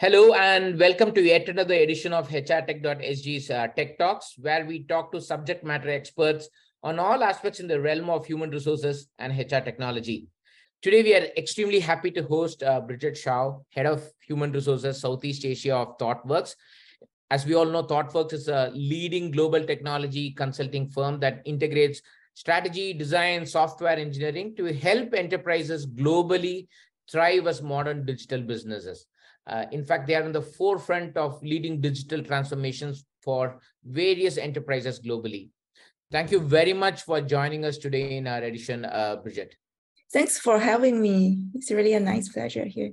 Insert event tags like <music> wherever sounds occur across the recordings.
Hello and welcome to yet another edition of HRTech.SG's uh, Tech Talks, where we talk to subject matter experts on all aspects in the realm of human resources and HR technology. Today, we are extremely happy to host uh, Bridget Shao, Head of Human Resources Southeast Asia of ThoughtWorks. As we all know, ThoughtWorks is a leading global technology consulting firm that integrates strategy, design, software engineering to help enterprises globally thrive as modern digital businesses. Uh, in fact, they are in the forefront of leading digital transformations for various enterprises globally. Thank you very much for joining us today in our edition, uh, Bridget. Thanks for having me. It's really a nice pleasure here.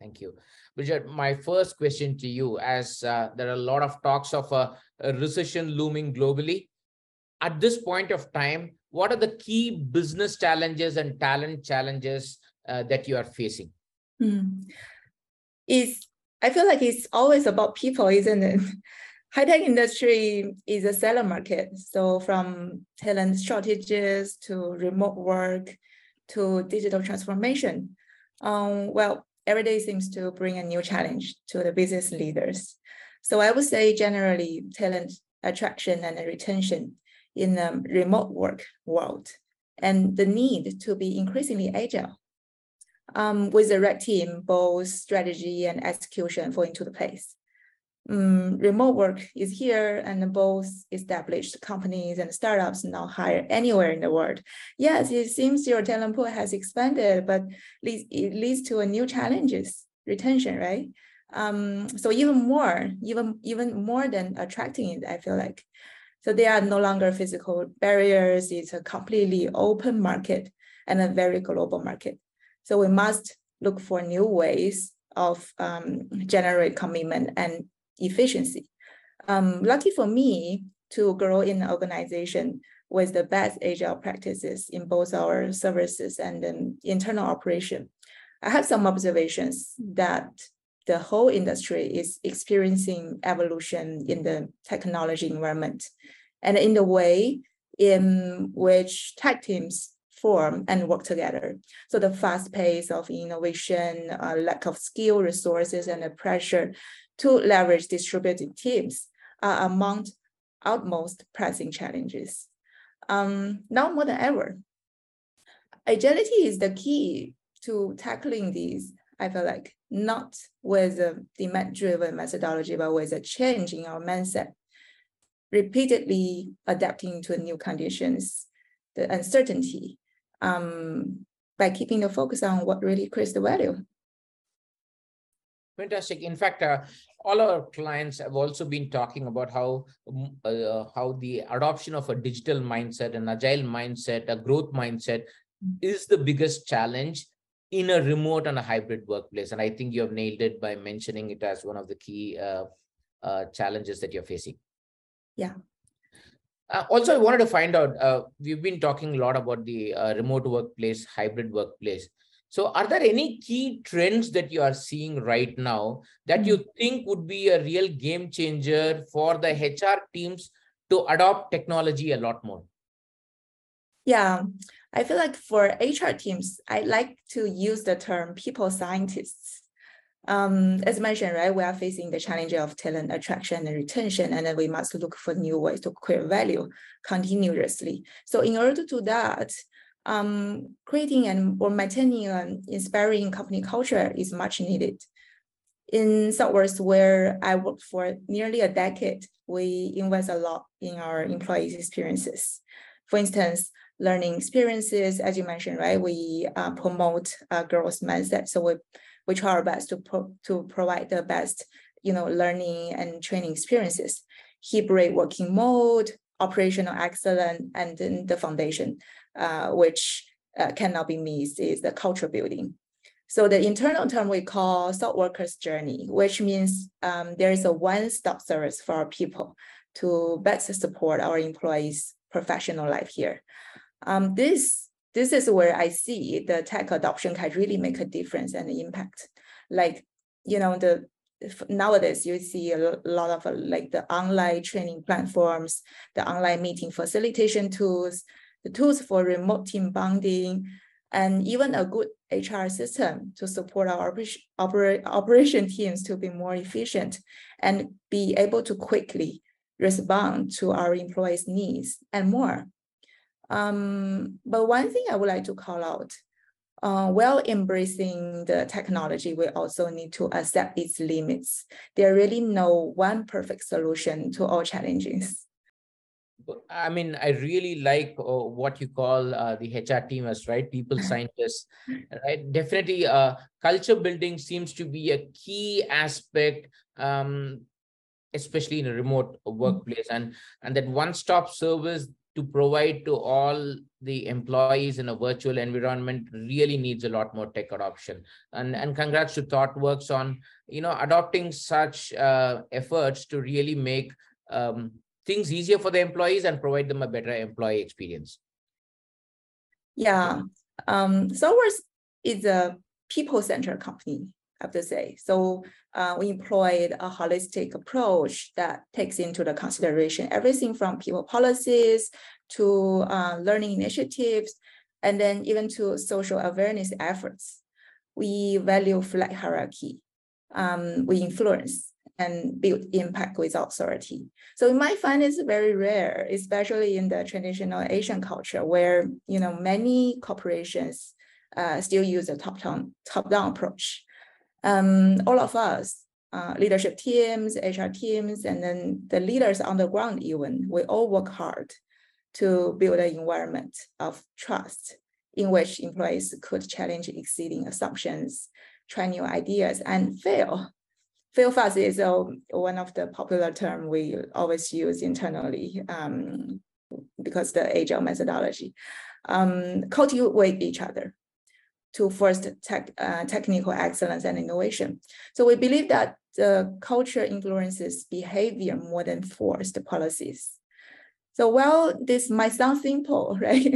Thank you. Bridget, my first question to you, as uh, there are a lot of talks of a, a, recession looming globally, at this point of time, what are the key business challenges and talent challenges uh, that you are facing? Hmm is I feel like it's always about people, isn't it? <laughs> High tech industry is a seller market. So from talent shortages to remote work to digital transformation. Um, well, every day seems to bring a new challenge to the business leaders. So I would say generally talent attraction and retention in the remote work world and the need to be increasingly agile um, with the right team, both strategy and execution fall into the place. Um, remote work is here and both established companies and startups now hire anywhere in the world. Yes, it seems your talent pool has expanded, but it leads to a new challenges, retention, right? Um, so even more, even even more than attracting it, I feel like. So there are no longer physical barriers. It's a completely open market and a very global market. So we must look for new ways of um, generate commitment and efficiency. Um, lucky for me to grow in an organization with the best agile practices in both our services and um, internal operation. I have some observations that the whole industry is experiencing evolution in the technology environment and in the way in which tech teams and work together. So the fast pace of innovation, uh, lack of skill, resources, and the pressure to leverage distributed teams are among utmost pressing challenges. Um, now more than ever, agility is the key to tackling these. I feel like not with a demand-driven methodology, but with a change in our mindset, repeatedly adapting to new conditions, the uncertainty, um, by keeping the focus on what really creates the value. Fantastic. In fact, uh, all our clients have also been talking about how um, uh, how the adoption of a digital mindset, an agile mindset, a growth mindset is the biggest challenge in a remote and a hybrid workplace. And I think you have nailed it by mentioning it as one of the key uh, uh challenges that you're facing. Yeah. Uh, also, I wanted to find out, uh, we've been talking a lot about the uh, remote workplace, hybrid workplace. So are there any key trends that you are seeing right now that you mm-hmm. think would be a real game changer for the HR teams to adopt technology a lot more? Yeah, I feel like for HR teams, I like to use the term people scientists um, as mentioned, right, we are facing the challenge of talent attraction and retention, and then we must look for new ways to create value continuously. So in order to do that, um, creating and or maintaining an inspiring company culture is much needed. In ThoughtWorks, where I worked for nearly a decade, we invest a lot in our employees' experiences. For instance, learning experiences, as you mentioned, right? We uh, promote a growth mindset. So we we try our best to, pro to provide the best you know, learning and training experiences. Hybrid working mode, operational excellence, and then the foundation, uh, which uh, cannot be missed, is the culture building. So the internal term we call ThoughtWorkers journey, which means um, there is a one-stop service for our people to best support our employees' professional life here. Um, this this is where I see the tech adoption can really make a difference and impact. Like, you know, the nowadays you see a lot of uh, like the online training platforms, the online meeting facilitation tools, the tools for remote team bonding, and even a good HR system to support our operation, operation teams to be more efficient and be able to quickly respond to our employees' needs and more. Um, but one thing I would like to call out, uh, while embracing the technology, we also need to accept its limits. There really no one perfect solution to all challenges. I mean, I really like uh, what you call uh, the HR team as right, people <laughs> scientists, right? Definitely, uh, culture building seems to be a key aspect, um, especially in a remote workplace, and and that one-stop service to provide to all the employees in a virtual environment really needs a lot more tech adoption. And and congrats to ThoughtWorks on you know adopting such uh, efforts to really make um, things easier for the employees and provide them a better employee experience. Yeah, um, ThoughtWorks is a people-centered company, Have to say. So uh, we employed a holistic approach that takes into the consideration everything from people policies to uh, learning initiatives, and then even to social awareness efforts. We value flat hierarchy. Um, we influence and build impact with authority. So you might find it's very rare, especially in the traditional Asian culture where you know many corporations uh, still use a top-down top-down approach. Um, all of us, uh, leadership teams, HR teams, and then the leaders on the ground even, we all work hard to build an environment of trust in which employees could challenge exceeding assumptions, try new ideas, and fail fail fast is uh, one of the popular term we always use internally um, because the agile methodology. Um, cultivate each other to first tech, uh, technical excellence and innovation. So we believe that the culture influences behavior more than forced policies. So while this might sound simple, <laughs> right?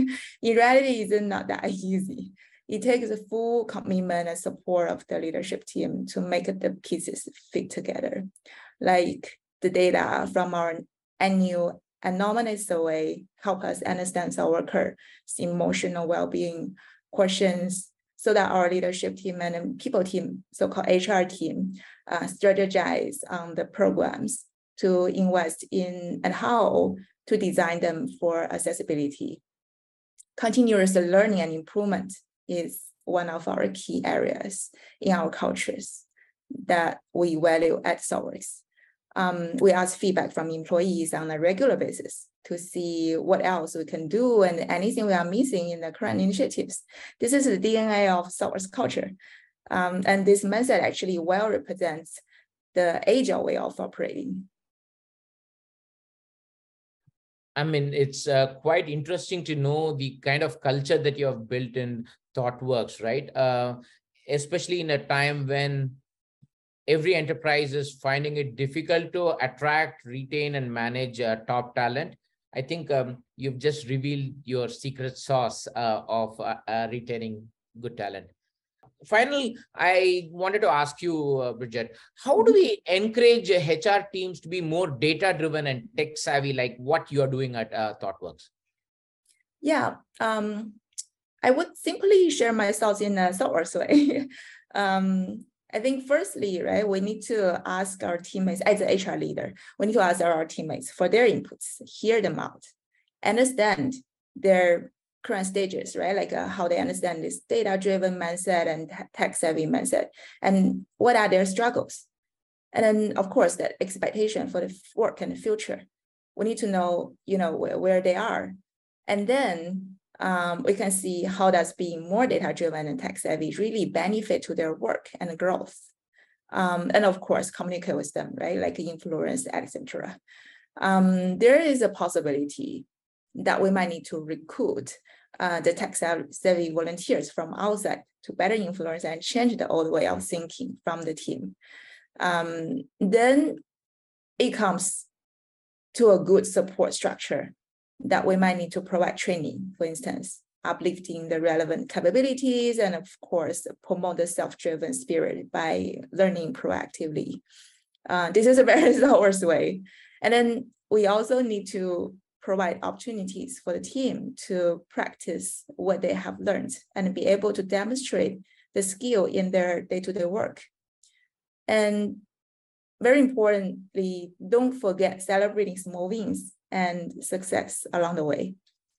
In reality, it's not that easy it takes a full commitment and support of the leadership team to make the pieces fit together. Like the data from our annual anonymous survey help us understand our workers' emotional well-being questions so that our leadership team and people team, so-called HR team, uh, strategize on the programs to invest in and how to design them for accessibility. Continuous learning and improvement is one of our key areas in our cultures that we value at ThoughtWorks. Um, we ask feedback from employees on a regular basis to see what else we can do and anything we are missing in the current initiatives. This is the DNA of ThoughtWorks culture. Um, and this method actually well represents the agile way of operating. I mean, it's uh, quite interesting to know the kind of culture that you have built in ThoughtWorks, right? Uh, especially in a time when every enterprise is finding it difficult to attract, retain, and manage uh, top talent. I think um, you've just revealed your secret sauce uh, of uh, uh, retaining good talent. Finally, I wanted to ask you, uh, Bridget, how do we encourage HR teams to be more data driven and tech savvy, like what you're doing at ThoughtWorks? Yeah, um, I would simply share my thoughts in a ThoughtWorks way. <laughs> um, I think firstly, right, we need to ask our teammates as an HR leader, we need to ask our teammates for their inputs, hear them out, understand their current stages, right? Like uh, how they understand this data-driven mindset and tech-savvy mindset, and what are their struggles. And then, of course, that expectation for the work and the future. We need to know, you know, where, where they are. And then um, we can see how does being more data driven and tech savvy really benefit to their work and growth. Um, and of course, communicate with them, right? Like influence, etc. Um, there is a possibility that we might need to recruit uh, the tech savvy volunteers from outside to better influence and change the old way of thinking from the team. Um, then it comes to a good support structure that we might need to provide training, for instance, uplifting the relevant capabilities, and of course, promote the self-driven spirit by learning proactively. Uh, this is a very ThoughtWorks way. And then we also need to provide opportunities for the team to practice what they have learned and be able to demonstrate the skill in their day-to-day work. And very importantly, don't forget celebrating small wins and success along the way.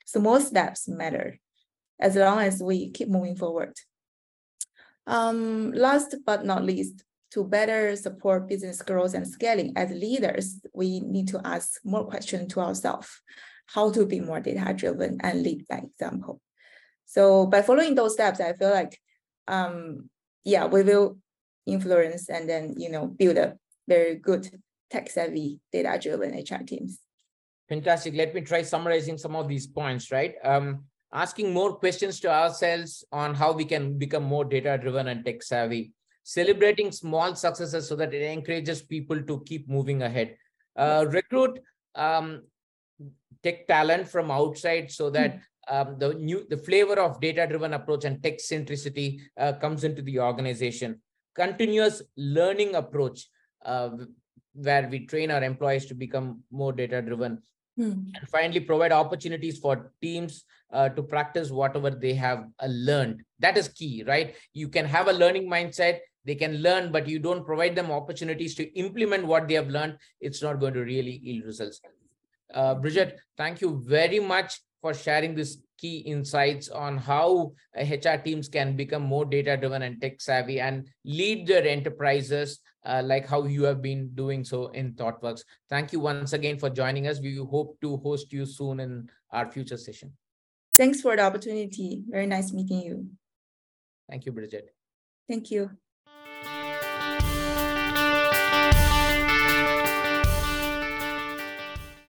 Small steps matter as long as we keep moving forward. Um, last but not least, to better support business growth and scaling as leaders, we need to ask more questions to ourselves, how to be more data driven and lead by example. So by following those steps, I feel like, um, yeah, we will influence and then, you know, build a very good tech savvy data driven HR teams. Fantastic. Let me try summarizing some of these points, right? Um, asking more questions to ourselves on how we can become more data driven and tech savvy celebrating small successes so that it encourages people to keep moving ahead uh, recruit um, tech talent from outside so that um, the new the flavor of data driven approach and tech centricity uh, comes into the organization continuous learning approach uh, where we train our employees to become more data driven Hmm. and finally provide opportunities for teams uh, to practice whatever they have uh, learned. That is key right? You can have a learning mindset they can learn but you don't provide them opportunities to implement what they have learned it's not going to really yield results. Uh, bridget thank you very much for sharing this key insights on how hr teams can become more data driven and tech savvy and lead their enterprises uh, like how you have been doing so in ThoughtWorks. Thank you once again for joining us. We hope to host you soon in our future session. Thanks for the opportunity. Very nice meeting you. Thank you, Bridget. Thank you.